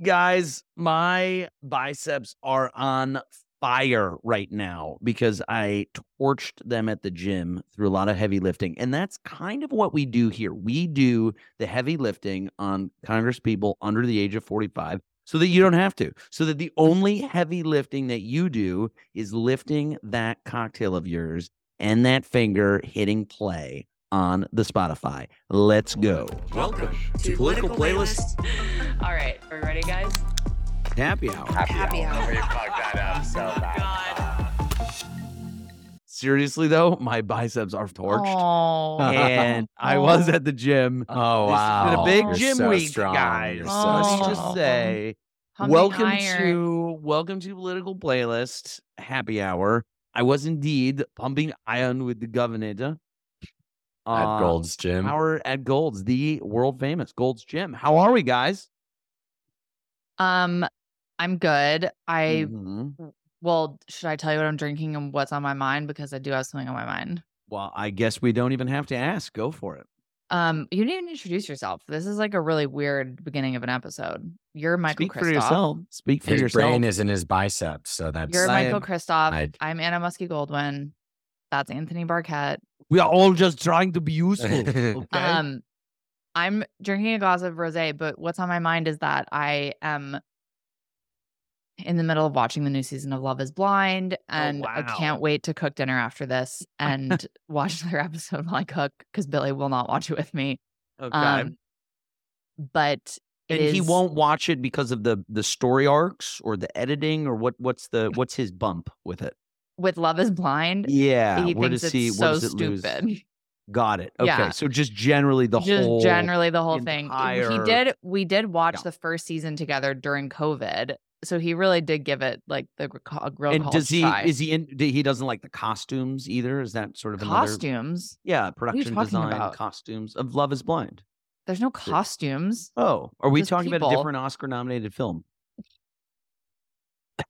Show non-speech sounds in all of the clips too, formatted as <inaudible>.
Guys, my biceps are on fire right now because I torched them at the gym through a lot of heavy lifting. And that's kind of what we do here. We do the heavy lifting on Congress people under the age of 45 so that you don't have to. So that the only <laughs> heavy lifting that you do is lifting that cocktail of yours and that finger hitting play on the Spotify. Let's go. Welcome to Political Playlist. <laughs> All right, are we ready, guys? Happy hour. Happy hour. We fucked that up <laughs> so oh bad. Seriously though, my biceps are torched. Oh, <laughs> And I was at the gym. Uh, oh This wow! has been a big You're gym so week, strong. guys. You're So so let's strong. just say pumping welcome iron. to welcome to political playlist happy hour. I was indeed pumping iron with the governor at uh, Gold's Gym. Power at Gold's, the world famous Gold's Gym. How are we, guys? Um, I'm good. I Mhm. well, should I tell you what I'm drinking and what's on my mind because I do have something on my mind. Well, I guess we don't even have to ask. Go for it. Um, you didn't even introduce yourself. This is like a really weird beginning of an episode. You're Michael Speak for yourself. Speak for His yourself. brain is in his biceps, so that's You're I Michael am- Kristoff. I- I'm Anna Muskie Goldwyn. That's Anthony Barquette. we are all just trying to be useful. <laughs> Okay. Um, I'm drinking a glass of rosé, but what's on my mind is that I am in the middle of watching the new season of Love Is Blind, and I wow. can't wait to cook dinner after this <laughs> and watch another episode while I cook because Billy will not watch it with me. okay. Um, but and it he won't watch it because of the the story arcs or the editing or what what's the what's his bump with it with Love Is Blind. yeah he where thinks does it's he so does lose? stupid. got it okay Yeah. so just generally the whole thing. just whole generally the whole thing. He did. We did watch Yeah. the first season together during COVID, so he really did give it like the real and does he try. is he in he doesn't like the costumes either is that sort of another costumes? yeah production design about? costumes of love is blind There's no costumes. oh are we Just talking about a different oscar nominated film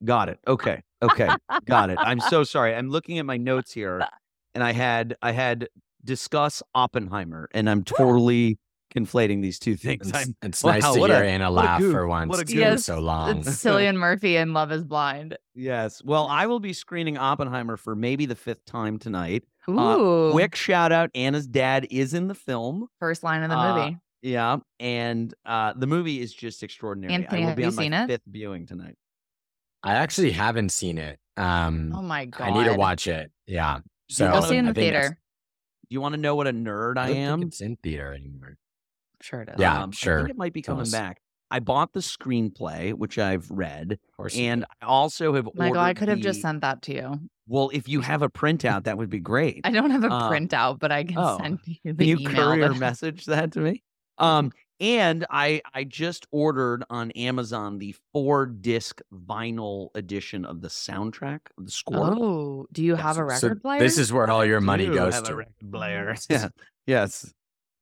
got it okay okay got it i'm so sorry i'm looking at my notes here <laughs> and i had i had discuss oppenheimer and i'm totally conflating these two things It's, I'm, <laughs> it's wow, nice to hear a- Anna what a laugh goof, for what a It's goof. been so long. It's <laughs> Cillian Murphy in Love Is Blind. yes well i will be screening oppenheimer for maybe the fifth time tonight Ooh, Uh, quick shout out anna's dad is in the film first line of the uh, movie. Yeah, and uh, the movie is just extraordinary. Anthony, I will have be you my seen it? fifth viewing tonight. I actually haven't seen it. Um, Oh my god! I need to watch it. Yeah. So Go wanna- see it in the theater. Do you want to know what a nerd I I, don't think am? it's in theater anymore. Sure it is. Yeah, Um, I sure. think it might be coming us. back. I bought the screenplay, which I've read, Of course. and I also have. Michael, I could have just sent that to you. Well, if you have a printout, that would be great. I don't have a Um, printout, but I can oh, send <laughs> you the Can you email. courier that- message that to me? Um, <laughs> <laughs> and I I just ordered on Amazon the four disc vinyl edition of the soundtrack of the score. Oh, do you have a So record player? This is where all your money do goes have a to. record player. Yeah. Yes.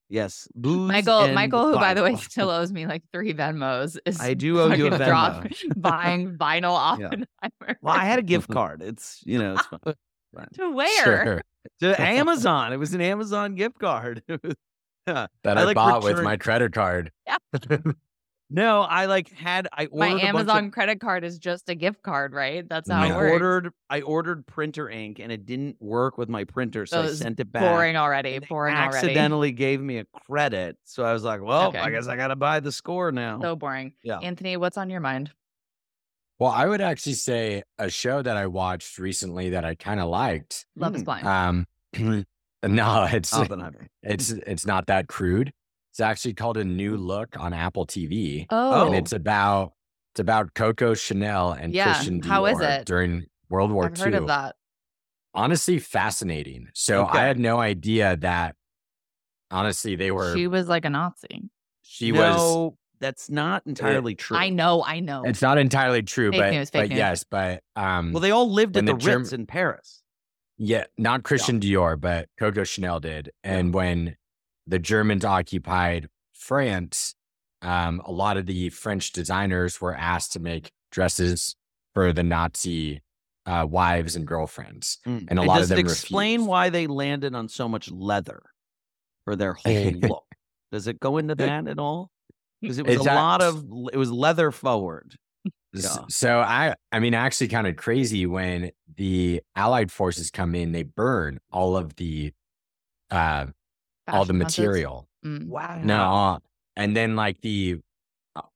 Yes. Booze Michael. Michael, who by the way still owes me like three Venmos, is I do owe you a fucking drop- Venmo. <laughs> buying vinyl Yeah. Oppenheimer. <laughs> Well, I had a gift card. It's you know, it's fun. <laughs> to where? Sure. to Amazon. It was an Amazon gift card. It was- yeah. That I, I, like, bought with my credit card. Yeah. <laughs> No, I like had I ordered My a bunch of- Amazon credit card is just a gift card, right? That's how I it works. ordered I ordered printer ink and it didn't work with my printer, so I sent it back. Boring already. and they Boring already. accidentally gave me a credit. So I was like, well, I guess I gotta buy the score now. So boring. Yeah. Anthony, what's on your mind? Well, I would actually say a show that I watched recently that I kind of liked. Love is Mm. blind. Um, <clears throat> <laughs> no, it's Oppenheimer. it's <laughs> it's not that crude. It's actually called A New Look on Apple TV, oh, and it's about it's about Coco Chanel and Yeah, Christian Dior how is it? during World War I've II. heard of that. Honestly, fascinating. So Okay. I had no idea that. Honestly, they were. She was like a Nazi. she was. that's not entirely true. I know, I know. It's not entirely true, Fake but, news, fake but news. yes, but um, Well, they all lived at when the, the Germ- Ritz in Paris. Yeah, not Christian Dior, but Coco Chanel did. And when the Germans occupied France, um, a lot of the French designers were asked to make dresses for the Nazi uh, wives and girlfriends. And a lot does of it them explain refused. why they landed on so much leather for their whole <laughs> look? Does it go into that at all? because it was a lot of it was leather forward. S- Yeah. So I, I mean, actually, kind of crazy when the Allied forces come in, they burn all of the, uh, all the material. Mm. Wow. No, and then like the,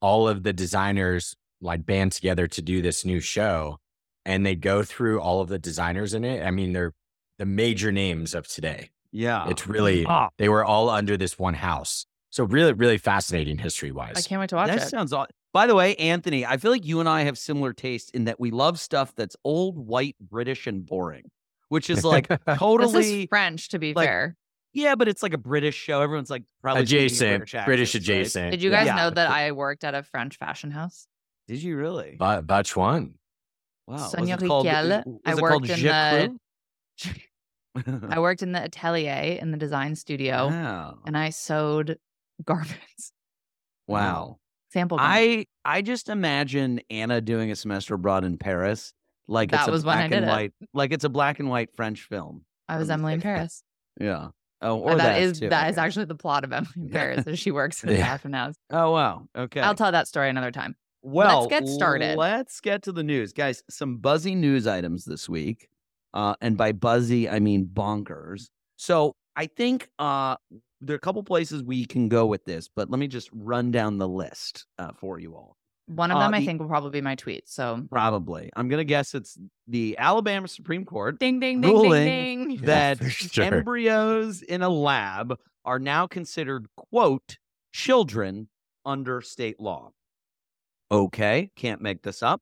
all of the designers like band together to do this new show, and they go through all of the designers in it. I mean, they're the major names of today. Yeah. It's really Ah, they were all under this one house. So really, really fascinating history wise. I can't wait to watch that it. sounds aw- By the way, Anthony, I feel like you and I have similar tastes in that we love stuff that's old, white, British, and boring, which is like <laughs> this totally is French, to be like, fair. yeah, but it's like a British show. Everyone's like probably Adjacent, British, British accents, right? adjacent. Did you guys Yeah. know that <laughs> I worked at a French fashion house? Did you really? But Butch one. Wow. Was Sonia it called, Rykiel. I worked in the- <laughs> I worked in the atelier in the design studio wow. and I sewed garments. Wow. Sample. I I just imagine Anna doing a semester abroad in Paris, like it's That a was I black did and it. white, like it's a black and white French film. I was Emily in Paris. Yeah. Oh, or that, that is too, that is actually the plot of Emily in Paris. Is she works <laughs> in the fashion house. Oh wow. Okay. I'll tell that story another time. well, let's get started. Let's get to the news, guys. Some buzzy news items this week, uh, and by buzzy I mean bonkers. So I think uh, there are a couple places we can go with this, but let me just run down the list uh, for you all. One of Uh, them I think will probably be my tweet. So Probably, I'm gonna guess it's the Alabama Supreme Court ding ding ding Ruling ding <laughs> ding. That for sure. embryos in a lab are now considered quote children under state law. Okay, can't make this up.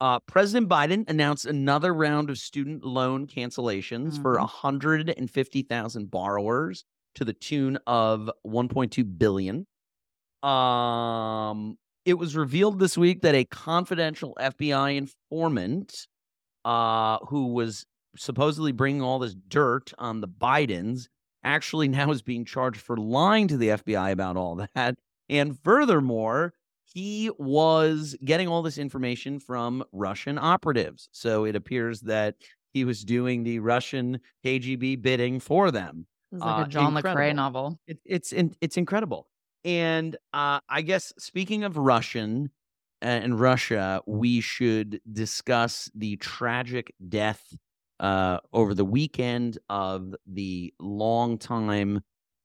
Uh, President Biden announced another round of student loan cancellations for Mhm. 150,000 borrowers to the tune of 1.2 billion. Um, it was revealed this week that a confidential FBI informant, uh, who was supposedly bringing all this dirt on the Bidens, actually <laughs> now is being charged for lying to the FBI about all that. And furthermore, he was getting all this information from Russian operatives. So it appears that he was doing the Russian KGB bidding for them. Is like Uh, a John Le incredible. Carre novel. It, it's in, it's incredible. And uh, I guess speaking of Russian uh, and Russia, we should discuss the tragic death uh, over the weekend of the longtime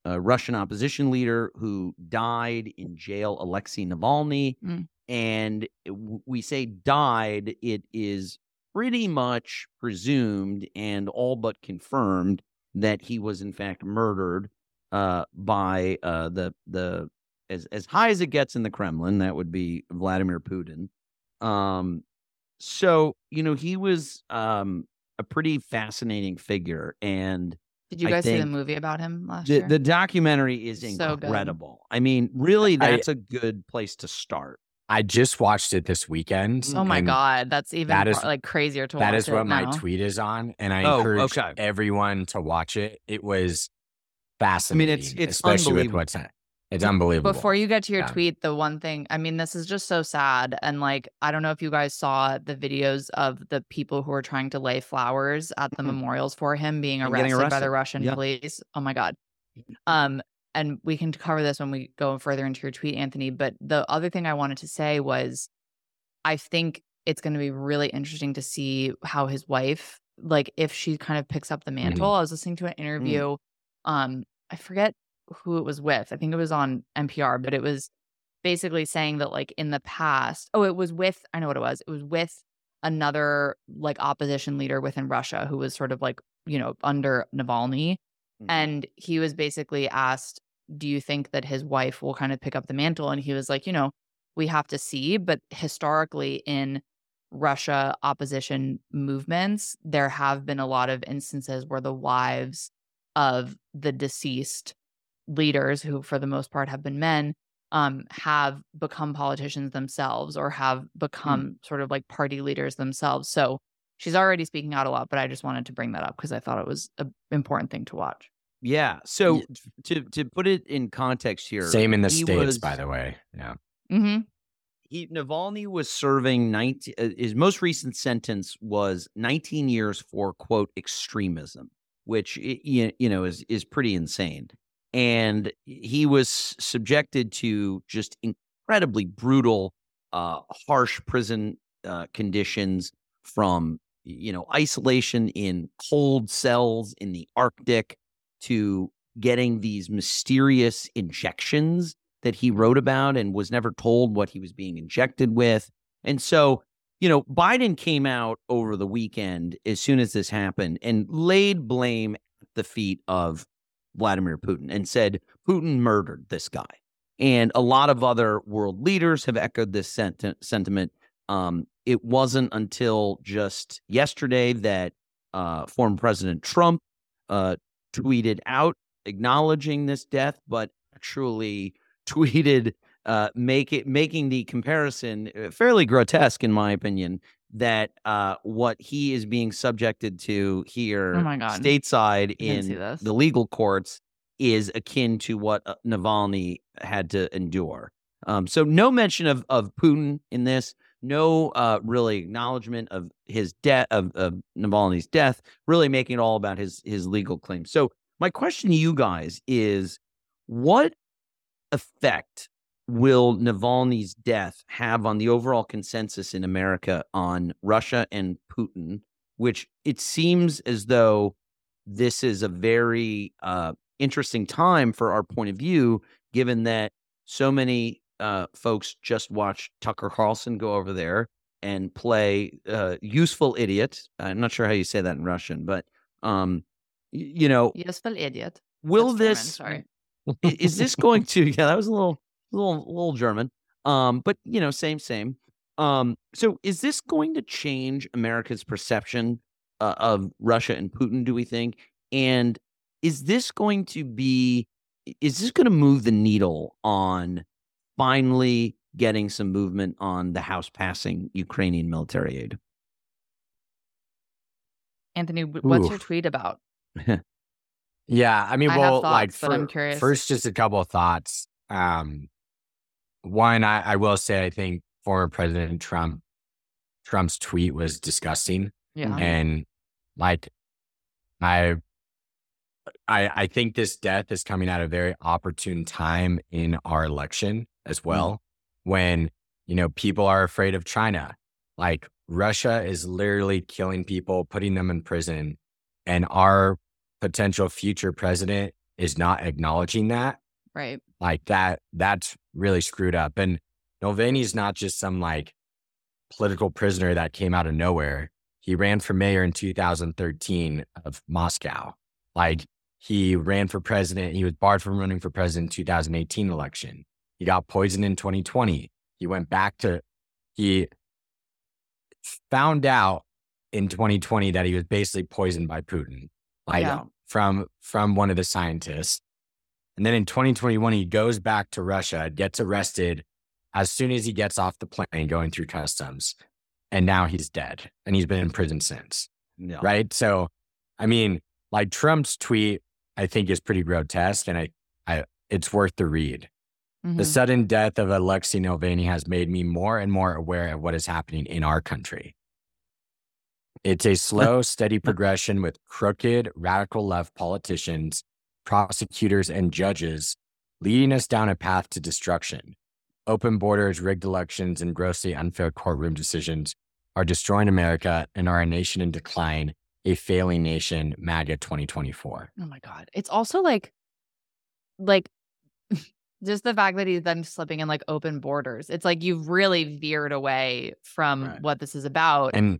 uh, Russian opposition leader who died in jail, Alexei Navalny. Mm. And w- we say died, it is pretty much presumed and all but confirmed that he was in fact murdered uh, by uh, the the as as high as it gets in the Kremlin. That would be Vladimir Putin. Um, so you know he was um, a pretty fascinating figure, and Did you guys see the movie about him last the, year? the documentary is So incredible. I mean, really, that's a good place to start. I just watched it this weekend. oh my god, that's even that is- far- like crazier to That watch is what it my now. tweet is on, and I Oh, encourage okay. everyone to watch it. It was fascinating. I mean, it's- it's especially with unbelievable. what's ha- it's unbelievable. Before you get to your Yeah. tweet, the one thing, I mean, this is just so sad. And like, I don't know if you guys saw the videos of the people who were trying to lay flowers at the Mhm. memorials for him being And arrested, by the Russian Yeah. police. Oh my God. Um, and we can cover this when we go further into your tweet, Anthony. But the other thing I wanted to say was I think it's going to be really interesting to see how his wife, like, if she kind of picks up the mantle. I was listening to an interview. Um, I forget who it was with. I think it was on NPR, but it was basically saying that, like, in the past, oh, it was with, I know what it was. It was with another, like, opposition leader within Russia who was sort of like, you know, under Navalny. Mhm. And he was basically asked, Do you think that his wife will kind of pick up the mantle? And he was like, You know, we have to see. But historically, in Russia opposition movements, there have been a lot of instances where the wives of the deceased leaders, who for the most part have been men, um, have become politicians themselves or have become sort of like party leaders themselves. So she's already speaking out a lot, but I just wanted to bring that up because I thought it was an important thing to watch. Yeah. So Ye- to to put it in context here, Same in the states, was- by the way. Yeah, Mm-hmm. he Navalny was serving 19 uh, his most recent sentence was 19 years for quote extremism which i- y- you know is is pretty insane and he was subjected to just incredibly brutal, uh, harsh prison uh, conditions from you know isolation in cold cells in the Arctic to getting these mysterious injections that he wrote about and was never told what he was being injected with. And so, you know, Biden came out over the weekend as soon as this happened and laid blame at the feet of Vladimir Putin and said Putin murdered this guy. And a lot of other world leaders have echoed this senti- sentiment. Um, it wasn't until just yesterday that uh, former President Trump uh, tweeted out acknowledging this death, but actually <laughs> tweeted uh, make it making the comparison uh, fairly grotesque, in my opinion, that uh, what he is being subjected to here, Oh my God. stateside I didn't see in the legal courts, is akin to what uh, Navalny had to endure. Um, so no mention of of Putin in this. No, uh, really acknowledgement of his death of, of Navalny's death. Really making it all about his his legal claims. So my question to you guys is, what effect will Navalny's death have on the overall consensus in America on Russia and Putin? Which it seems as though this is a very uh, interesting time for our point of view, given that so many uh, folks just watched Tucker Carlson go over there and play uh, useful idiot. I'm not sure how you say that in Russian, but um, you know, Useful idiot. will That's German, this sorry. is this going to yeah that was a little little little german um but you know same same um so is this going to change america's perception uh, of russia and putin do we think and is this going to be is this going to move the needle on finally getting some movement on the house passing ukrainian military aid Anthony, w- what's your tweet about? <laughs> Yeah, I mean, I have well, like thoughts, but I'm curious. first, just a couple of thoughts. Um, one, I, I will say, I think former President Trump Trump's tweet was disgusting, Yeah. And like, I, I, I think this death is coming at a very opportune time in our election as mm-hmm. well, when you know people are afraid of China. Like Russia is literally killing people, putting them in prison, and our potential future president is not acknowledging that. Right. like that that's really screwed up. And Navalny's not just some like political prisoner that came out of nowhere. He ran for mayor in 2013 of moscow. Like he ran for president he was barred from running for president in 2018 election he got poisoned in 2020 he went back to he found out in 2020 that he was basically poisoned by putin like Yeah. from from one of the scientists and then in 2021, he goes back to Russia, gets arrested as soon as he gets off the plane going through customs. And now he's dead and he's been in prison since. yeah Right. So, I mean, like Trump's tweet, I think is pretty grotesque and I, I, it's worth the read. The Mhm. sudden death of Alexei Navalny has made me more and more aware of what is happening in our country. It's a slow, steady progression with crooked, radical left politicians, prosecutors, and judges leading us down a path to destruction. Open borders, rigged elections, and grossly unfair courtroom decisions are destroying America and are a nation in decline, a failing nation, MAGA 2024. Oh my god. It's also like like <laughs> just the fact that he's then slipping in like open borders. It's like you've really veered away from Right. what this is about. And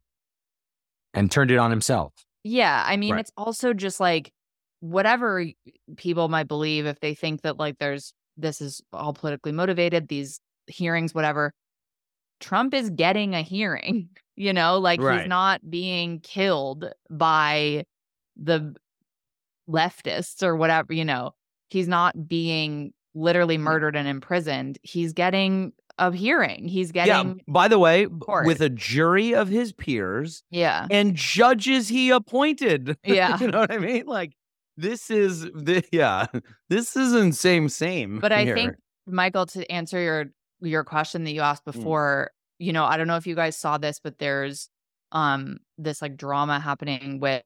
and turned it on himself. yeah, I mean Right. it's also just like whatever people might believe if they think that like there's this is all politically motivated, these hearings whatever. Trump is getting a hearing, <laughs> you know, like Right. he's not being killed by the leftists or whatever, you know, he's not being literally Mm. murdered and imprisoned. He's getting a hearing. He's getting yeah by the way court. with a jury of his peers yeah, and judges he appointed. <laughs> Yeah. you know what I mean? Like this is the yeah, <laughs> this isn't same same. But I here. think Michael, to answer your your question that you asked Mm. before, you know, I don't know if you guys saw this, but there's um this like drama happening with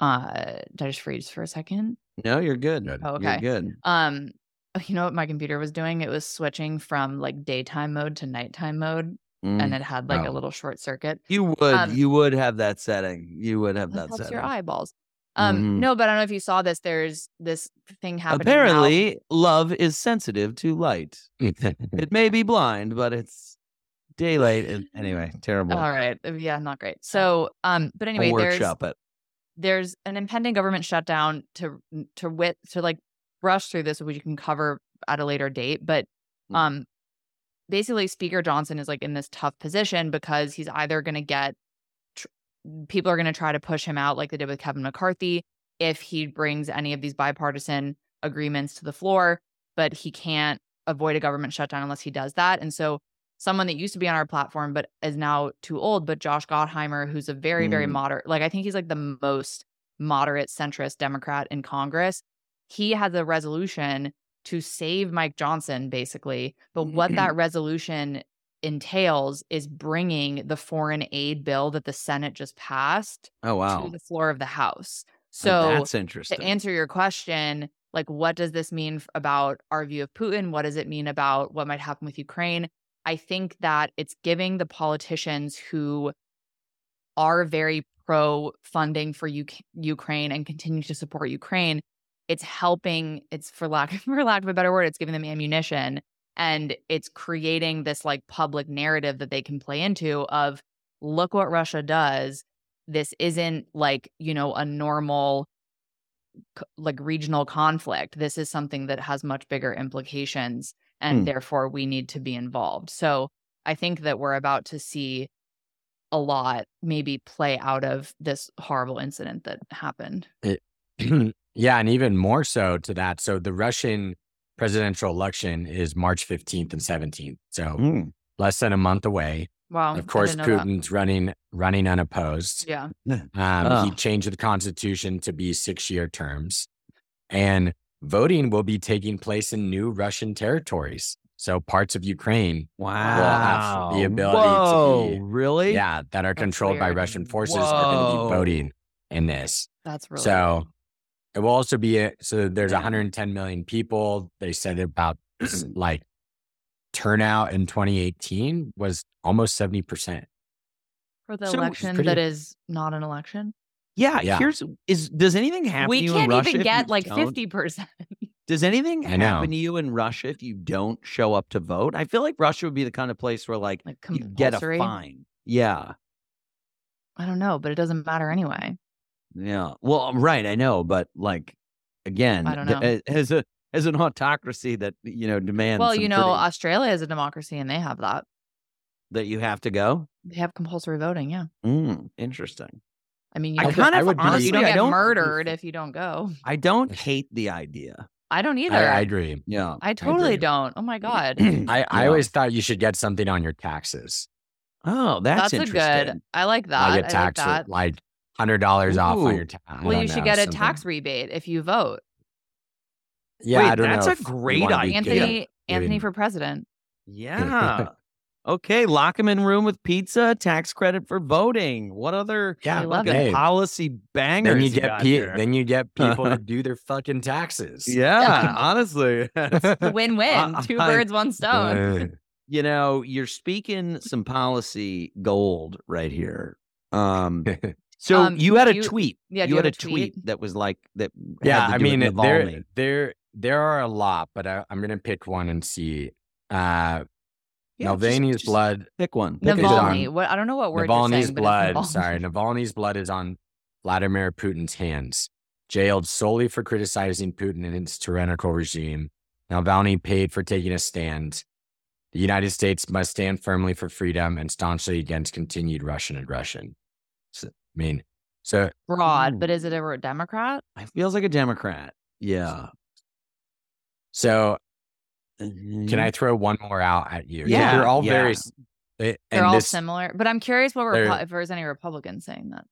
uh did I just freeze for a second? No, you're good. Good. Oh, You're okay. good. Um <laughs> you know what my computer was doing? It was switching from like daytime mode to nighttime mode, Mm. and it had like a little short circuit. you would um, you would have that setting. You would have That setting. your eyeballs. Um, Mhm. no, but I don't know if you saw this. There's this thing happening. now. Apparently, love is sensitive to light. It may be blind, but it's daylight. And anyway, terrible. All right. uh, Yeah, not great. So, um, but anyway, I'll there's workshop it. There's an impending government shutdown to to wit to like brush through this, which you can cover at a later date. But Mm. um, basically, Speaker Johnson is like in this tough position because he's either going to get tr- people are going to try to push him out like they did with Kevin McCarthy if he brings any of these bipartisan agreements to the floor, but he can't avoid a government shutdown unless he does that. And so someone that used to be on our platform but is now too old, but Josh Gottheimer, who's a very, very Mm. moderate, like I think he's like the most moderate centrist Democrat in Congress. He has a resolution to save Mike Johnson, basically. But what that resolution entails is bringing the foreign aid bill that the Senate just passed Oh wow. to the floor of the House. Oh, So that's interesting. to answer your question, like what does this mean about our view of Putin? What does it mean about what might happen with Ukraine? I think that it's giving the politicians who are very pro funding for UK- Ukraine and continue to support Ukraine, it's helping. It's for lack <laughs> for lack of a better word, it's giving them ammunition and it's creating this like public narrative that they can play into of look what Russia does. This isn't like you know a normal like regional conflict. This is something that has much bigger implications, and Hmm. therefore we need to be involved. So I think that we're about to see a lot maybe play out of this horrible incident that happened. <clears throat> yeah, and even more so to that. So the Russian presidential election is March 15th and 17th. So Mm. less than a month away. Wow. Of course, I didn't know that. Putin's running running unopposed. Yeah. Um. He changed the constitution to be six year terms, and voting will be taking place in new Russian territories. So parts of Ukraine, Wow. have the ability to be- really? yeah, that are That's controlled by. Russian forces are going to be voting in this. That's really so it will also be a, so there's Yeah. 110 million people. They said about like turnout in 2018 was almost 70 percent. for the So election pretty- that is not an election. Yeah, Yeah. Here's is does anything happen we to you can't in Russia even get like don't? fifty percent. <laughs> Does anything happen to you in Russia if you don't show up to vote? I feel like Russia would be the kind of place where like Like you get a fine. Yeah. I don't know, but it doesn't matter anyway. Yeah. Well, right, I know, but like again, I don't the- know. as a as an autocracy that you know demands well, you know, pretty- Australia is a democracy and they have that. that you have to go. They have compulsory voting. Yeah. Mm, interesting. I mean, you I kind of would be- honestly you don't get don't murdered <laughs> if you don't go. I don't hate the idea. I don't either. I, I I, agree. Yeah. I totally agree. don't. Oh my <clears throat> god. I, I always thought you should get something on your taxes. Oh, that's, That's, a interesting. good. I like that. like I a tax, like that. like hundred dollars off on your tax. well, you should get a tax rebate if you vote. Yeah, Wait, I don't that's know a great idea. Anthony, Anthony for president. Yeah. Okay, lock them in room with pizza, tax credit for voting. What other Yeah, fucking hey, policy bangers? then you you get got pe- here? then you get <laughs> people to do their fucking taxes. Yeah, <laughs> honestly. <laughs> Win win. Two I- birds, one stone. You know, you're speaking some policy gold right here. Um so Um, you had a you- tweet. yeah, you you had a a tweet? tweet? that was like that. yeah, had to I do with mean there there there are a lot, but I, I'm gonna pick one and see. Uh, Yeah, Navalny's just blood. Pick one. Pick Navalny. song. What I don't know what word you're Navalny's saying, blood. Navalny. Sorry, Navalny's blood is on Vladimir Putin's hands. Jailed solely for criticizing Putin and his tyrannical regime. Navalny paid for taking a stand. The United States must stand firmly for freedom and staunchly against continued Russian aggression. So, I mean, so Broad, hmm. but is it a Democrat? It feels like a Democrat. Yeah. so can I mm-hmm. throw one more out at you? Yeah, they're all yeah. very. s- they- They're all this- similar, but I'm curious what they're- Repu- if there's any Republicans saying that.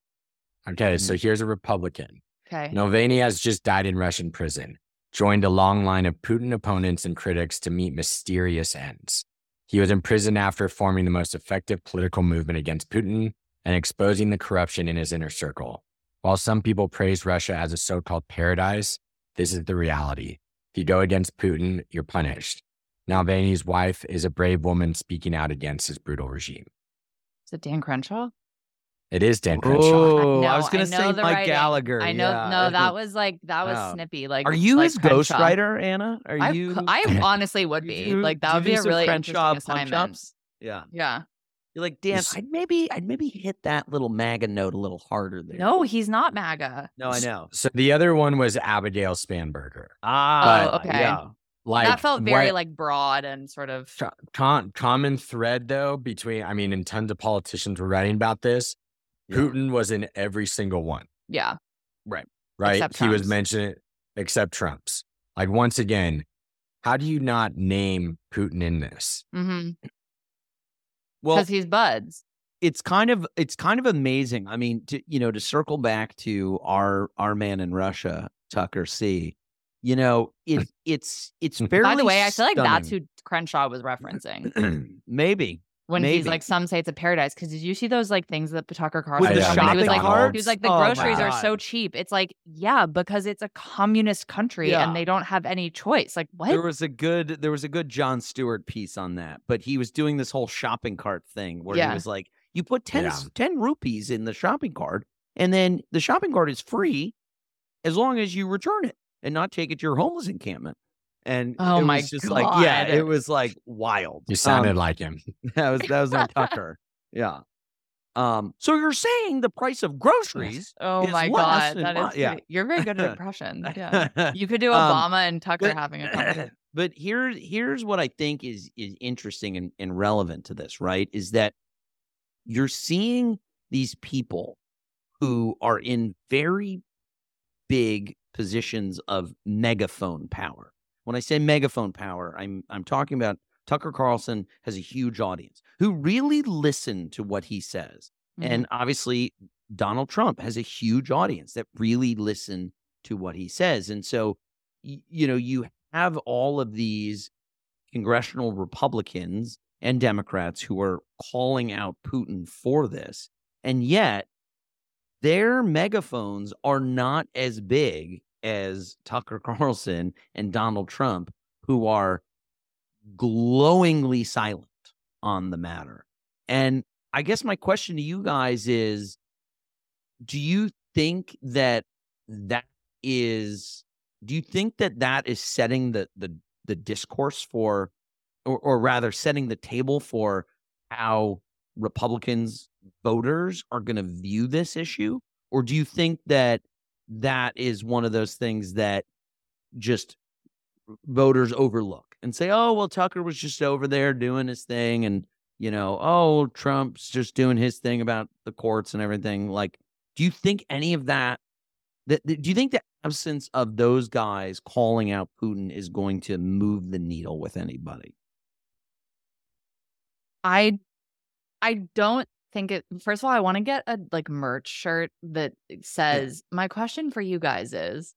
Okay, so mm-hmm. here's a Republican. Okay. Navalny has just died in Russian prison, joined a long line of Putin opponents and critics to meet mysterious ends. He was imprisoned after forming the most effective political movement against Putin and exposing the corruption in his inner circle. While some people praise Russia as a so called paradise, this is the reality. If you go against Putin, you're punished. Navalny's wife is a brave woman speaking out against his brutal regime. Is it Dan Crenshaw? It is Dan Crenshaw. Oh, No, I was gonna say Mike writing. Gallagher. I know. yeah. No, that was like that was Oh. snippy. Like, Are you like his Crenshaw. ghostwriter, Anna? Are you? I <laughs> honestly would be do- like that would be a really Crenshaw interesting assignment. punch-ups? Yeah. Yeah. You're like, Dan, This- I'd maybe, I'd maybe hit that little MAGA note a little harder there. No, he's not MAGA. no, I know. So the other one was Abigail Spanberger. Ah, okay. yeah. Like that felt very what- like broad and sort of. con- common thread though between I mean, and tons of politicians were writing about this. Yeah. Putin was in every single one, Yeah. right? Right. Except he was mentioned except Trump's. Like once again, how do you not name Putin in this? Mm-hmm. Well, Because he's buds. it's kind of it's kind of amazing. I mean, to you know, to circle back to our our man in Russia, Tucker C. You know, it <laughs> it's it's fairly. By the way, I feel like that's who Crenshaw was <clears throat> referencing maybe when Maybe. he's like, "Some say it's a paradise." Because did you see those like things that Tucker Carlson with the Yeah, shopping he was like, carts. he was like, the Oh groceries are so cheap. It's like, yeah, because it's a communist country Yeah. and they don't have any choice. Like, what? There was a good there was a good Jon Stewart piece on that, but he was doing this whole shopping cart thing where Yeah. he was like, you put 10, Yeah. 10 rupees in the shopping cart, and then the shopping cart is free as long as you return it and not take it to your homeless encampment. And Oh it my was just like, yeah, it was like wild. You sounded Um, like him. <laughs> that was that was our <laughs> Tucker. Yeah. Um, so you're saying the price of groceries oh is my less god, than that mi- is yeah. you're very good at <laughs> impressions. Yeah, you could do Um, Obama and Tucker but- having a conversation. but here here's what I think is is interesting and, and relevant to this, right? Is that you're seeing these people who are in very big positions of megaphone power. When I say megaphone power, I'm I'm talking about Tucker Carlson has a huge audience who really listen to what he says. Mm-hmm. And obviously, Donald Trump has a huge audience that really listen to what he says. And so, y- you know, you have all of these congressional Republicans and Democrats who are calling out Putin for this. And yet, their megaphones are not as big as Tucker Carlson and Donald Trump, who are glowingly silent on the matter. And I guess my question to you guys is do you think that that is do you think that that is setting the the the discourse for or, or rather setting the table for how republicans voters are going to view this issue or do you think that that is one of those things that just voters overlook and say oh well tucker was just over there doing his thing and you know oh trump's just doing his thing about the courts and everything like do you think any of that that do you think the absence of those guys calling out Putin is going to move the needle with anybody? I I don't think it first of all, I want to get a like merch shirt that says my question for you guys is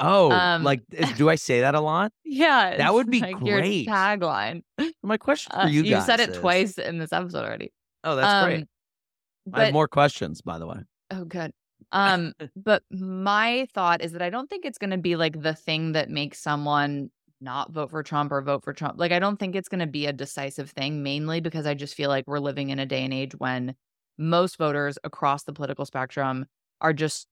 Oh, Um, like <laughs> do I say that a lot? Yeah. That would be like your great. tagline. My question for Uh, you you guys. said it is- twice in this episode already. Oh, that's great. Um, I have more questions, by the way. oh good. <laughs> Um but my thought is that I don't think it's going to be like the thing that makes someone not vote for Trump or vote for Trump. Like I don't think it's going to be a decisive thing mainly because I just feel like we're living in a day and age when most voters across the political spectrum are just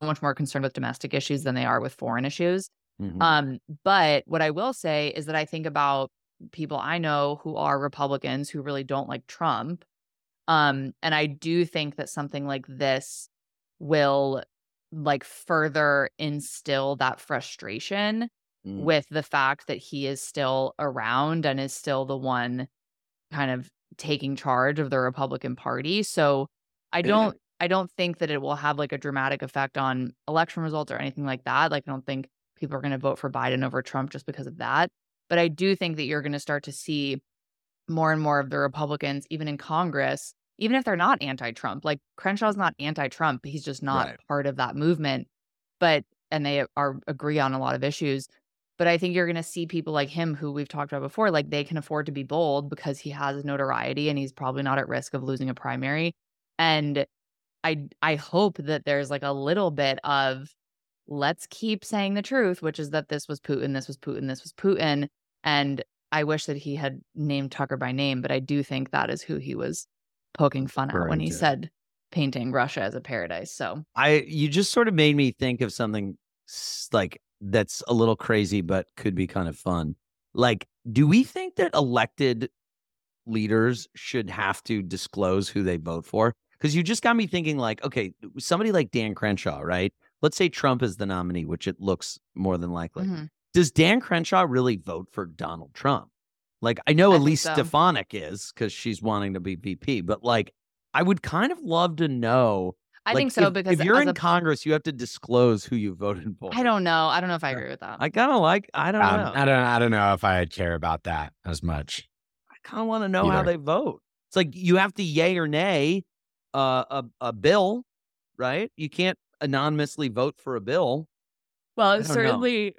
so much more concerned with domestic issues than they are with foreign issues. Mhm. Um, but what I will say is that I think about people I know who are Republicans who really don't like Trump. Um, and I do think that something like this will like further instill that frustration Mm. with the fact that he is still around and is still the one kind of taking charge of the Republican Party. So I don't I don't think that it will have like a dramatic effect on election results or anything like that. Like I don't think people are going to vote for Biden over Trump just because of that. But I do think that you're going to start to see more and more of the Republicans even in Congress, even if they're not anti-Trump. Like Crenshaw's not anti-Trump, he's just not Right. part of that movement. But and they are agree on a lot of issues. But I think you're going to see people like him who we've talked about before, like they can afford to be bold because he has notoriety and he's probably not at risk of losing a primary. And I I hope that there's like a little bit of let's keep saying the truth, which is that this was Putin, this was Putin, this was Putin. And I wish that he had named Tucker by name, but I do think that is who he was poking fun at when he to. said painting Russia as a paradise. So I you just sort of made me think of something like that's a little crazy but could be kind of fun. Like, do we think that elected leaders should have to disclose who they vote for? Because you just got me thinking, like, okay, somebody like Dan Crenshaw, right? Let's say Trump is the nominee, which it looks more than likely. mhm. Does Dan Crenshaw really vote for Donald Trump? Like, I know I Elise so. Stefanik is because she's wanting to be VP, but like, I would kind of love to know. I like, think so if, because if you're in a- Congress, you have to disclose who you voted for. I don't know. I don't know if I agree with that. I kind of like. I don't Um, know. I don't. I don't know if I'd care about that as much. I kind of want to know how they vote. It's like you have to yay or nay uh, a a bill, right? You can't anonymously vote for a bill. well, it don't know. certainly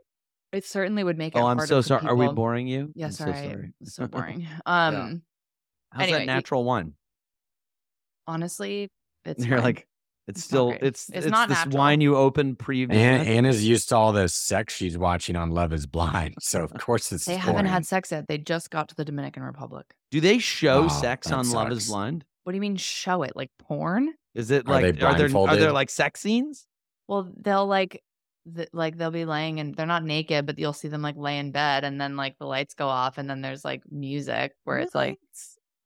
it certainly would make it Oh, I'm so for sorry. Are we boring you? <laughs> Yeah, I'm so sorry. sorry. So boring. Um How's Anyway, that you- natural wine? honestly, it's You're fine. like, it's, It's still, great. it's, It's it's, not this natural. wine you open previous. Anna, Anna's used to all this sex she's watching on Love Is Blind, <laughs> so of course it's. they haven't had sex yet. They just got to the Dominican Republic. Do they show Oh, sex that on Love Is. Blind? What do you mean show it? Like porn? Is it Are like they are there are there like sex scenes? Well, they'll like th- like they'll be laying and they're not naked, but you'll see them like lay in bed and then like the lights go off and then there's like music where it's like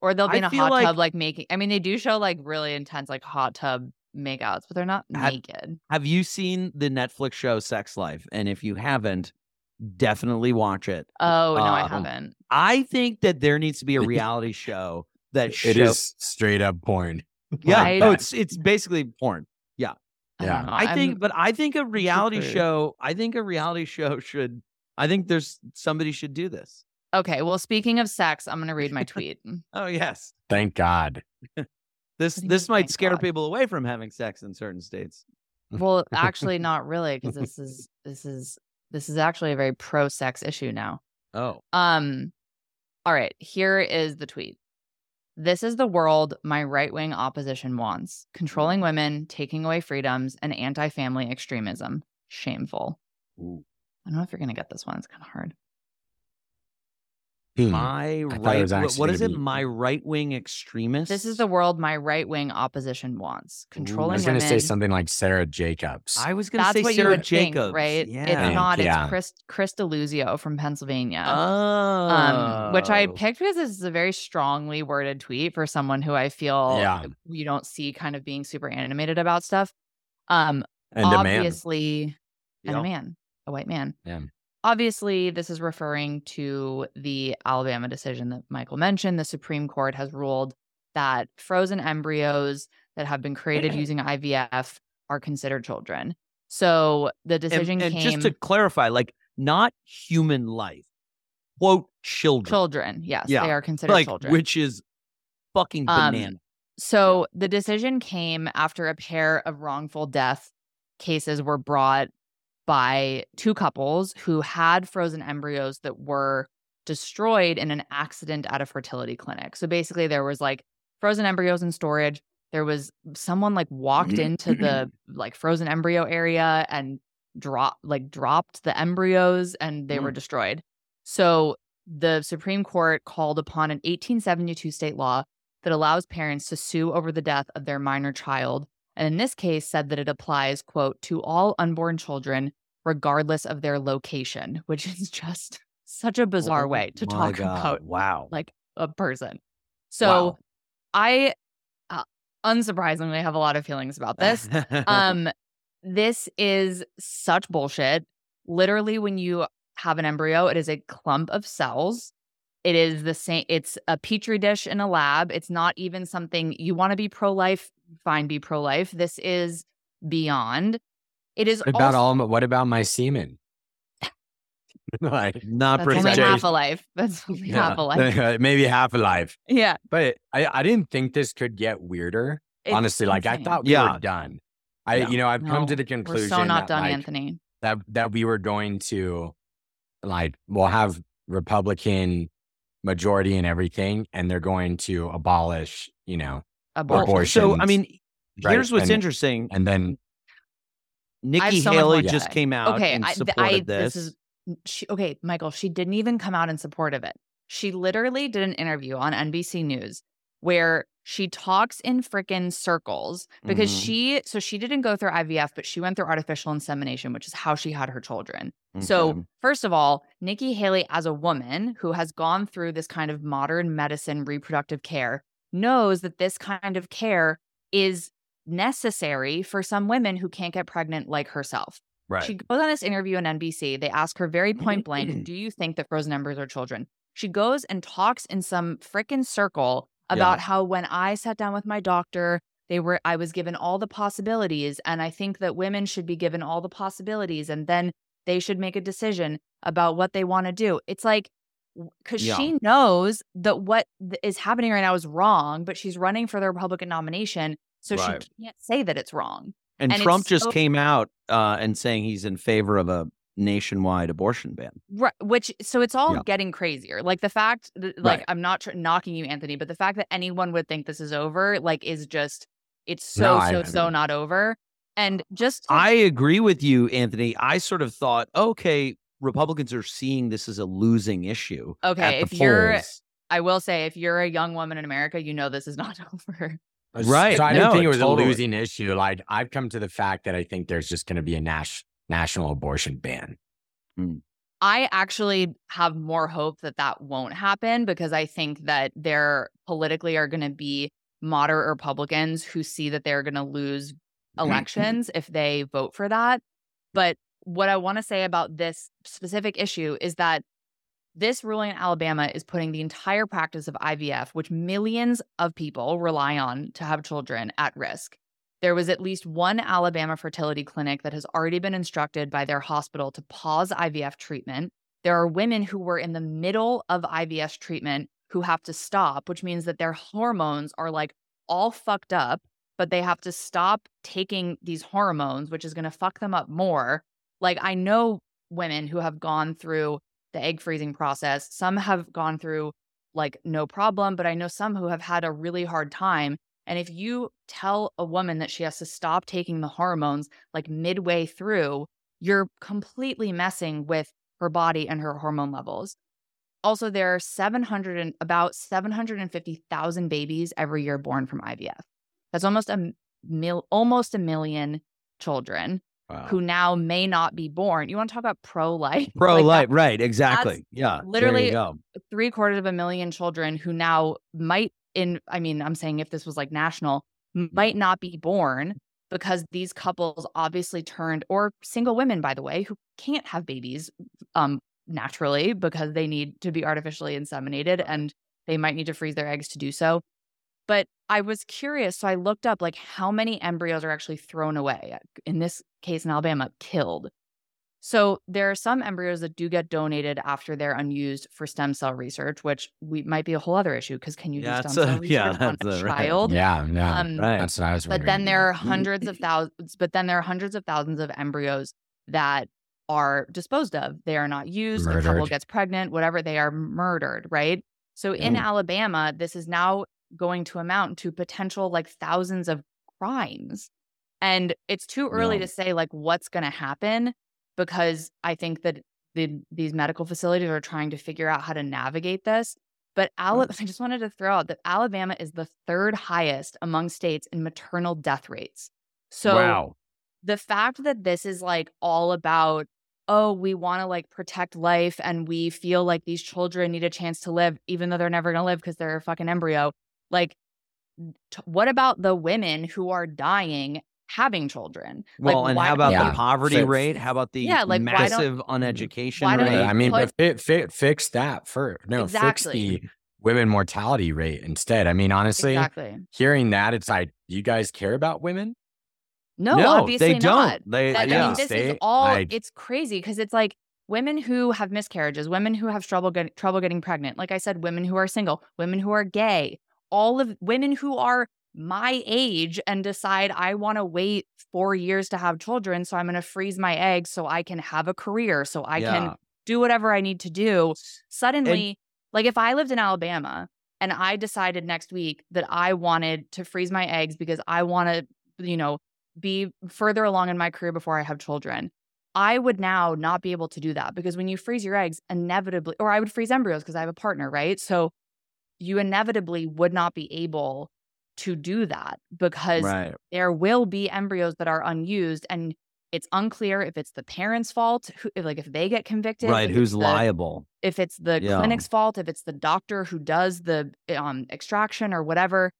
or they'll be I in a hot like- tub like making I mean they do show like really intense like hot tub makeouts, but they're not Have- naked. Have you seen the Netflix show Sex Life? And if you haven't, definitely watch it. Oh no, I Um, haven't. I think that there needs to be a <laughs> reality show that It shows. is straight up porn. <laughs> yeah, I- oh, it's it's basically porn. I yeah. don't. I think, I'm- but I think a reality super- show. I think a reality show should. I think there's somebody should do this. okay. Well, speaking of sex, I'm gonna read my <laughs> tweet. Oh yes, Thank God. This What do you this might scare God? people away from having sex in certain states. well, <laughs> actually, not really, because this is this is this is actually a very pro sex issue now. Oh, Um, all right, here is the tweet. This is the world my right wing opposition wants controlling women, taking away freedoms, and anti family extremism. Shameful. Ooh. I don't know if you're going to get this one. It's kind of hard. Hmm. my thought it right. was wh- actually what gonna it? be- My right wing extremist. This is the world my right wing opposition wants Controlling. I was going to say something like Sara Jacobs. I was going to say what Sara you would Jacobs, think, right? Yeah. It's not. Yeah. It's Chris Chris Deluzio from Pennsylvania. Oh, um, which I picked because this is a very strongly worded tweet for someone who I feel Yeah. you don't see kind of being super animated about stuff. Um, and a man. obviously, and Yeah. a man, a white man. Yeah. Obviously, this is referring to the Alabama decision that Michael mentioned. The Supreme Court has ruled that frozen embryos that have been created using IVF are considered children. So the And, decision and came just to clarify, like not human life, quote children, children. Yes, Yeah, they are considered like children. which is fucking Um. So the decision came after a pair of wrongful death cases were brought by two couples who had frozen embryos that were destroyed in an accident at a fertility clinic. So basically there was like frozen embryos in storage. There was someone like walked mm-hmm. into the <clears throat> like frozen embryo area and drop like dropped the embryos and they were mm. destroyed. So the Supreme Court called upon an 1872 state law that allows parents to sue over the death of their minor child. And in this case, said that it applies, quote, to all unborn children, regardless of their location, <laughs> which is just such a bizarre Oh way to talk <laughs> God, about Wow. like a person. So Wow. I, uh, unsurprisingly, have a lot of feelings about this. <laughs> um, this is such bullshit. Literally, when you have an embryo, it is a clump of cells. It is the same. It's a petri dish in a lab. It's not even something you want to be pro life. Fine, be pro life. This is beyond. It is What about also, all? What about my semen? <laughs> like, not that's only presentation. half a life. That's only half a life. <laughs> maybe half a life. Yeah. But I, I didn't think this could get weirder. it's Honestly, like I thought we Yeah. were done. I, Yeah. you know, I've come to the conclusion we're conclusion so not that, done, like, Anthony. that that we were going to, like, we'll have Republican majority and everything, and they're going to abolish, you know, Abortion. abortion. so I mean, right, here's what's and- interesting. and then Nikki Haley more just came out okay, and I, supported I, this. is she, okay, Michael. She didn't even come out in support of it. She literally did an interview on NBC News where she talks in freaking circles because Mhm. she so she didn't go through IVF, but she went through artificial insemination, which is how she had her children. So, first of all, Nikki Haley, as a woman who has gone through this kind of modern medicine reproductive care, knows that this kind of care is necessary for some women who can't get pregnant like herself. right. She goes on this interview on NBC. They ask her very point blank, mm. Do you think that frozen embryos are children? She goes and talks in some frickin' circle about how when I sat down with my doctor, they were I was given all the possibilities and I think that women should be given all the possibilities and then they should make a decision about what they want to do. It's like cuz Yeah. she knows that what is happening right now is wrong, but she's running for the Republican nomination, so Right. she can't say that it's wrong. and, and Trump just so- came out uh, and saying he's in favor of a nationwide abortion ban. Right, which so it's all Yeah. getting crazier. Like the fact, that, like Right. I'm not tr- knocking you, Anthony, but the fact that anyone would think this is over, like, is just it's so No, so I so not over. And just to- I agree with you, Anthony. I sort of thought, okay, Republicans are seeing this as a losing issue. at Okay, the if you're- I will say, if you're a young woman in America, you know this is not <laughs> over. Right. So I didn't No, think it was totally. a losing issue. Like I've come to the fact that I think there's just going to be a nas- national abortion ban. Hmm. I actually have more hope that that won't happen because I think that there politically are going to be moderate Republicans who see that they're going to lose <clears throat> elections if they vote for that. But what I want to say about this specific issue is that this ruling in Alabama is putting the entire practice of IVF, which millions of people rely on to have children, at risk. There was at least one Alabama fertility clinic that has already been instructed by their hospital to pause IVF treatment. There are women who were in the middle of IVF treatment who have to stop, which means that their hormones are like all fucked up, but they have to stop taking these hormones, which is going to fuck them up more. Like, I know women who have gone through the egg freezing process. Some have gone through like no problem, but I know some who have had a really hard time. And if you tell a woman that she has to stop taking the hormones like midway through, you're completely messing with her body and her hormone levels. Also, there are 700 and about 750,000 babies every year born from IVF. That's almost a mil, almost a million children Wow. who now may not be born. You want to talk about pro life? <laughs> Pro life, right? Exactly. Yeah. literally- three quarters of a million children who now might in i mean i'm saying if this was like national might not be born because these couples obviously turned or single women by the way who can't have babies um naturally because they need to be artificially inseminated and they might need to freeze their eggs to do so but i was curious so i looked up like how many embryos are actually thrown away in this case in alabama killed so there are some embryos that do get donated after they're unused for stem cell research, which we might be a whole other issue because can you Yeah, do it's stem cell a- <laughs> yeah, research on a that's a- right. child? Yeah, yeah. Um, Right. That's what I was wondering. But then there are hundreds of <laughs> thousands. But then there are hundreds of thousands of embryos that are disposed of. They are not used. A couple Murdered. gets pregnant. Whatever. They are murdered. Right. So in Yeah. Alabama, this is now going to amount to potential like thousands of crimes. And it's too early Yeah. to say like what's going to happen because I think that the, these medical facilities are trying to figure out how to navigate this. But Ala- mm. <laughs> I just wanted to throw out that Alabama is the third highest among states in maternal death rates. So wow. the fact that this is like all about oh we want to like protect life and we feel like these children need a chance to live even though they're never going to live because they're a fucking embryo like t- what about the women who are dying having children like, Well, and why how about Yeah. the poverty Fit- rate? How about the Yeah, like, why don't- massive uneducation rate? they I mean, put- but fi- fi- fix that for no, fix the women mortality rate instead. I mean, honestly, exactly hearing that, it's like, you guys care about women? no, no, obviously they not don't. They that, yeah. I mean, this is all. like- it's crazy because it's like women who have miscarriages, women who have trouble getting trouble getting pregnant. Like I said, women who are single, women who are gay, all of women who are my age and decide I want to wait four years to have children, so I'm going to freeze my eggs so I can have a career, so I Yeah. can do whatever I need to do. Suddenly, like if I lived in Alabama and I decided next week that I wanted to freeze my eggs because I want to, you know, be further along in my career before I have children. I would now not be able to do that because when you freeze your eggs, inevitably, or I would freeze embryos because I have a partner, right? So you inevitably would not be able to do that because Right. there will be embryos that are unused and it's unclear if it's the parents' fault, who, if, like if they get convicted, Right. Who's the- liable? if it's the Yeah. clinic's fault, if it's the doctor who does the um, extraction or whatever.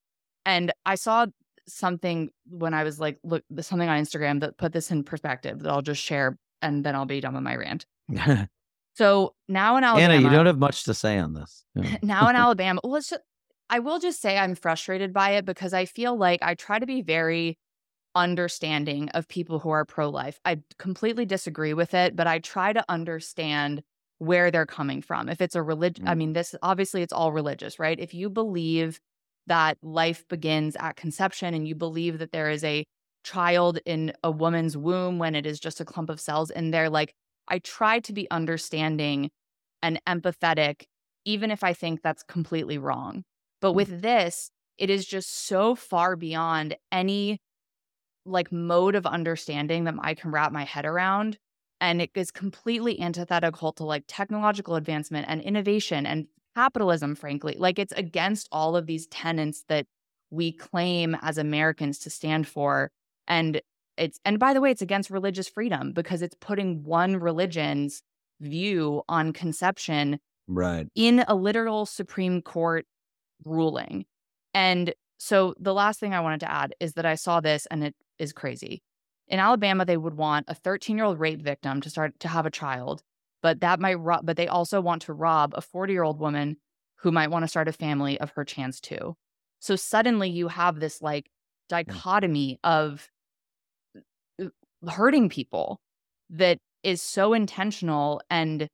And I saw something when I was like, look, something on Instagram that put this in perspective that I'll just share and then I'll be done with my rant. <laughs> So now in Alabama, Anna, you don't have much to say on this. <laughs> Yeah. now in <laughs> Alabama, well, it's just, I will just say I'm frustrated by it because I feel like I try to be very understanding of people who are pro life. I completely disagree with it, but I try to understand where they're coming from. If it's a religion, I Mm. mean, this obviously it's all religious, right? If you believe that life begins at conception and you believe that there is a child in a woman's womb when it is just a clump of cells and they're like I try to be understanding and empathetic, even if I think that's completely wrong. But with mm-hmm. this, it is just so far beyond any like mode of understanding that I can wrap my head around. And it is completely antithetical to like technological advancement and innovation and capitalism, frankly. Like it's against all of these tenets that we claim as Americans to stand for. And it's, and by the way, it's against religious freedom because it's putting one religion's view on conception Right. in a literal Supreme Court ruling. And so the last thing I wanted to add is that I saw this and it is crazy. In Alabama, they would want a 13 year old rape victim to start to have a child, but that might rob, but they also want to rob a 40 year old woman who might want to start a family of her chance too. So suddenly you have this like dichotomy of hurting people that is so intentional and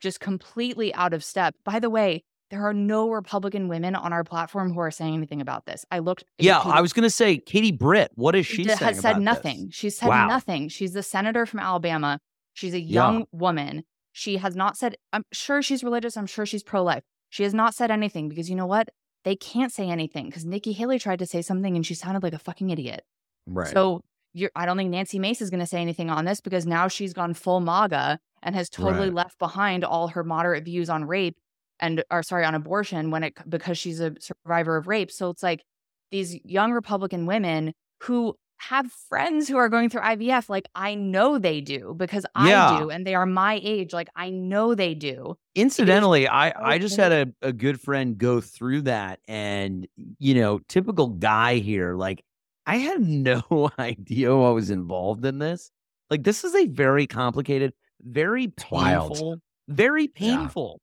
just completely out of step. By the way, there are no Republican women on our platform who are saying anything about this. I looked. Yeah, because I was going to say, Katie Britt. What is she d- has said nothing. this? She said Wow. nothing. She's the senator from Alabama. She's a Yeah. young woman. She has not said. I'm sure she's religious. I'm sure she's pro life. She has not said anything because you know what? They can't say anything because Nikki Haley tried to say something and she sounded like a fucking idiot. Right. So you're, I don't think Nancy Mace is going to say anything on this because now she's gone full MAGA and has totally Right. left behind all her moderate views on rape and, or sorry, on abortion when it because she's a survivor of rape. So it's like these young Republican women who have friends who are going through IVF. Like I know they do because I Yeah. do, and they are my age. Like I know they do. Incidentally, I I just had a, a good friend go through that, and you know, typical guy here. Like, I had no <laughs> idea what was involved in this. Like, this is a very complicated, very wild. painful, very Yeah. painful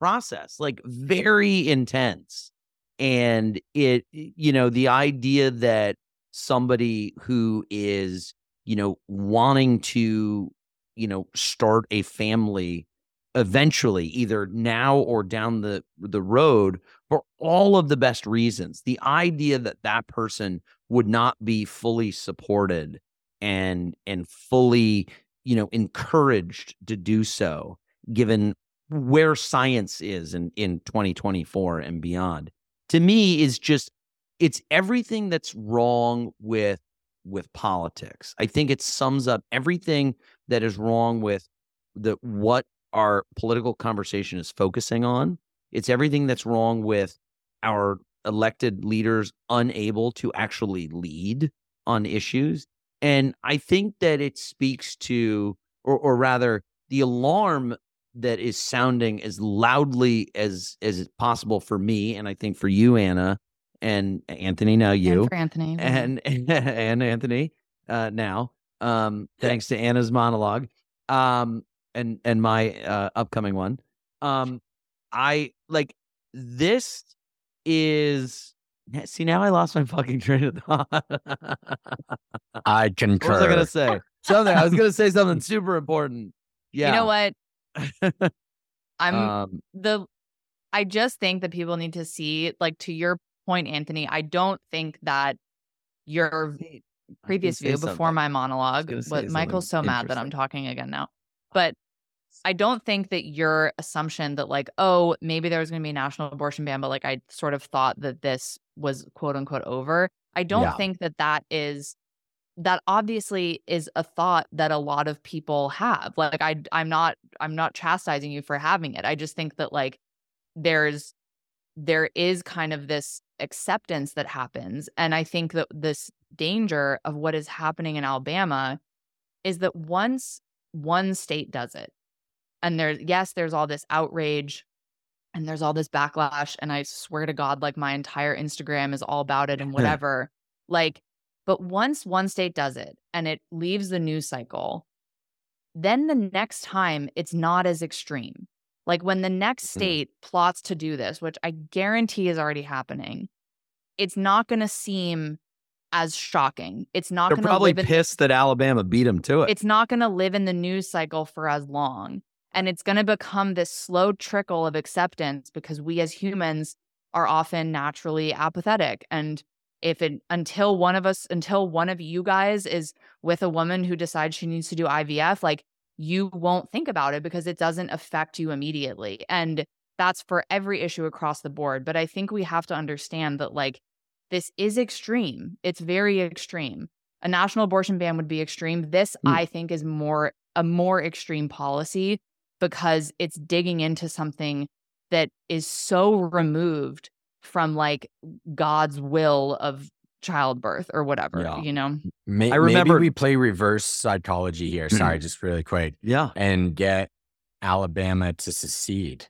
process. Like, very intense, and it, you know, the idea that somebody who is, you know, wanting to, you know, start a family eventually either now or down the the road for all of the best reasons the idea that that person would not be fully supported and and fully you know encouraged to do so given where science is in in 2024 and beyond to me is just it's everything that's wrong with with politics i think it sums up everything that is wrong with the what our political conversation is focusing on. It's everything that's wrong with our elected leaders unable to actually lead on issues. And I think that it speaks to, or, or rather, the alarm that is sounding as loudly as as possible for me, and I think for you, Anna, and Anthony. Now you And for Anthony. and <laughs> and Anthony uh, now. Um, thanks to Anna's monologue. Um, and and my uh, upcoming one. Um, I like this is see now I lost my fucking train of thought. I what concur. was I gonna say? Something I was gonna say something <laughs> super important. Yeah. You know what? <laughs> I'm um, the I just think that people need to see, like to your point, Anthony, I don't think that your previous say view before something. my monologue, gonna but Michael's so mad that I'm talking again now. But I don't think that your assumption that like, oh, maybe there was going to be a national abortion ban, but like I sort of thought that this was quote unquote over. I don't Yeah. think that that is that obviously is a thought that a lot of people have. Like I I'm not I'm not chastising you for having it. I just think that like there's there is kind of this acceptance that happens and I think that this danger of what is happening in Alabama is that once one state does it and there's yes there's all this outrage and there's all this backlash and I swear to god like my entire Instagram is all about it and <laughs> whatever like but once one state does it and it leaves the news cycle, then the next time it's not as extreme. Like when the next Mm-hmm. state plots to do this, which I guarantee is already happening, it's not going to seem as shocking. It's not going to probably in pissed that Alabama beat them to it. it's not going to live in the news cycle for as long. And it's going to become this slow trickle of acceptance because we as humans are often naturally apathetic. And if it until one of us, until one of you guys is with a woman who decides she needs to do IVF, like you won't think about it because it doesn't affect you immediately. And that's for every issue across the board. But I think we have to understand that, like, this is extreme. It's very extreme a national abortion ban would be extreme. This, Mm. I think, is more a more extreme policy because it's digging into something that is so removed from like God's will of childbirth or whatever, Yeah. you know? May- I remember- maybe we play reverse psychology here. Sorry, hmm. just really quick, yeah. and get Alabama to secede.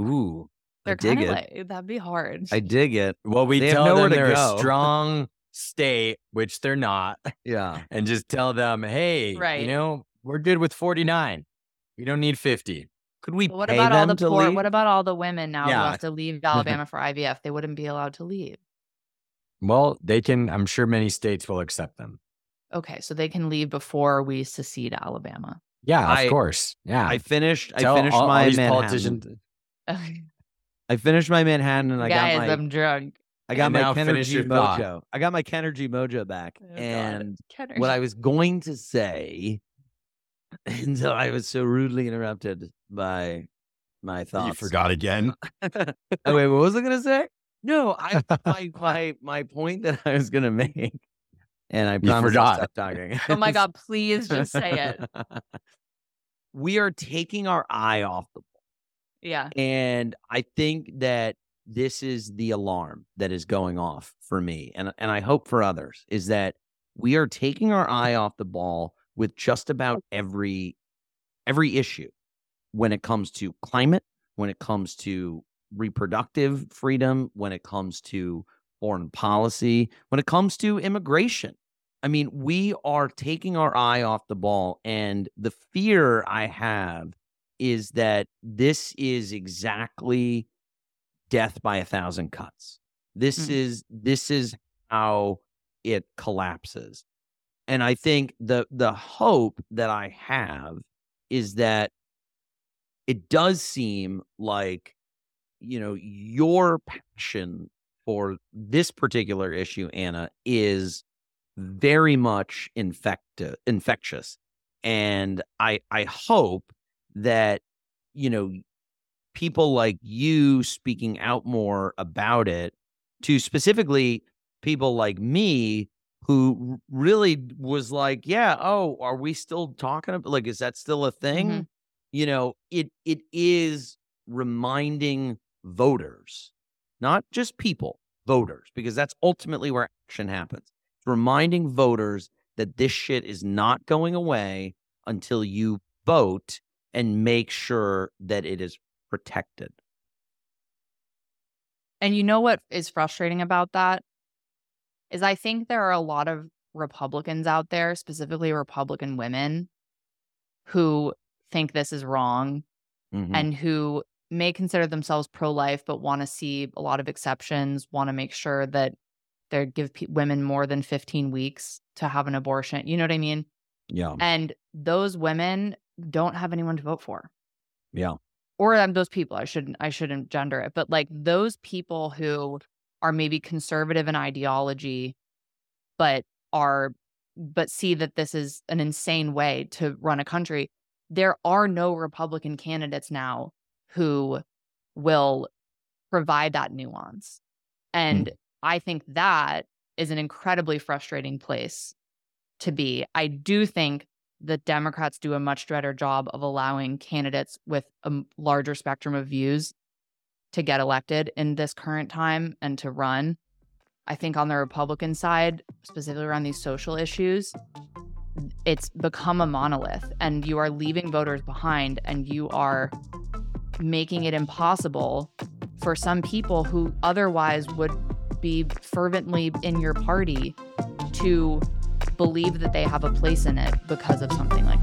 Ooh. They're I dig it. like that'd be hard. I dig it. Well, we They have tell them they're go. a strong state, which they're not, Yeah. and just tell them, hey, Right. you know, we're good with 49. We don't need 50. Could we But what pay about all them the to poor? leave? What about all the women now who have to leave <laughs> Alabama for IVF? They wouldn't be allowed to leave. Well, they can, I'm sure many states will accept them. Okay, so they can leave before we secede Alabama. Yeah, of I- course. Yeah. I finished. I Tell finished all- all my these Manhattan. politicians- I finished my Manhattan, and I Guys, got my. I'm drunk. I got And my now finish Kenergy your thought. mojo. I got my Kenergy mojo back, Oh, and Kenner. what I was going to say <laughs> until I was so rudely interrupted by my thoughts. You forgot again. <laughs> oh wait, what was I gonna say? No, I my my my point that I was gonna make, and I <laughs> promise forgot. I'll stop talking. oh my God, please just say it. we are taking our eye off the ball. Yeah. and I think that this is the alarm that is going off for me and and I hope for others is that we are taking our eye off the ball with just about every every issue when it comes to climate, when it comes to reproductive freedom, when it comes to foreign policy, when it comes to immigration. I mean, we are taking our eye off the ball and the fear I have is that this is exactly death by a thousand cuts. This Mm. is this is how it collapses. And I think the the hope that I have is that it does seem like you know your passion for this particular issue Anna is very much infecti- infectious. And I I hope that you know people like you speaking out more about it to specifically people like me who really was like yeah oh are we still talking about like is that still a thing Mhm. you know it it is reminding voters not just people voters because that's ultimately where action happens it's reminding voters that this shit is not going away until you vote and make sure that it is protected. And you know what is frustrating about that? Is I think there are a lot of Republicans out there, specifically Republican women, who think this is wrong Mhm. and who may consider themselves pro life, but want to see a lot of exceptions, want to make sure that they give pe- women more than 15 weeks to have an abortion. You know what I mean? yeah, And those women don't have anyone to vote for. yeah, or um, those people i shouldn't i shouldn't gender it but like those people who are maybe conservative in ideology but are but see that this is an insane way to run a country there are no republican candidates now who will provide that nuance and hmm. i think that is an incredibly frustrating place to be. I do think the Democrats do a much better job of allowing candidates with a larger spectrum of views to get elected in this current time and to run. I think on the Republican side, specifically around these social issues, it's become a monolith and you are leaving voters behind and you are making it impossible for some people who otherwise would be fervently in your party to believe that they have a place in it because of something like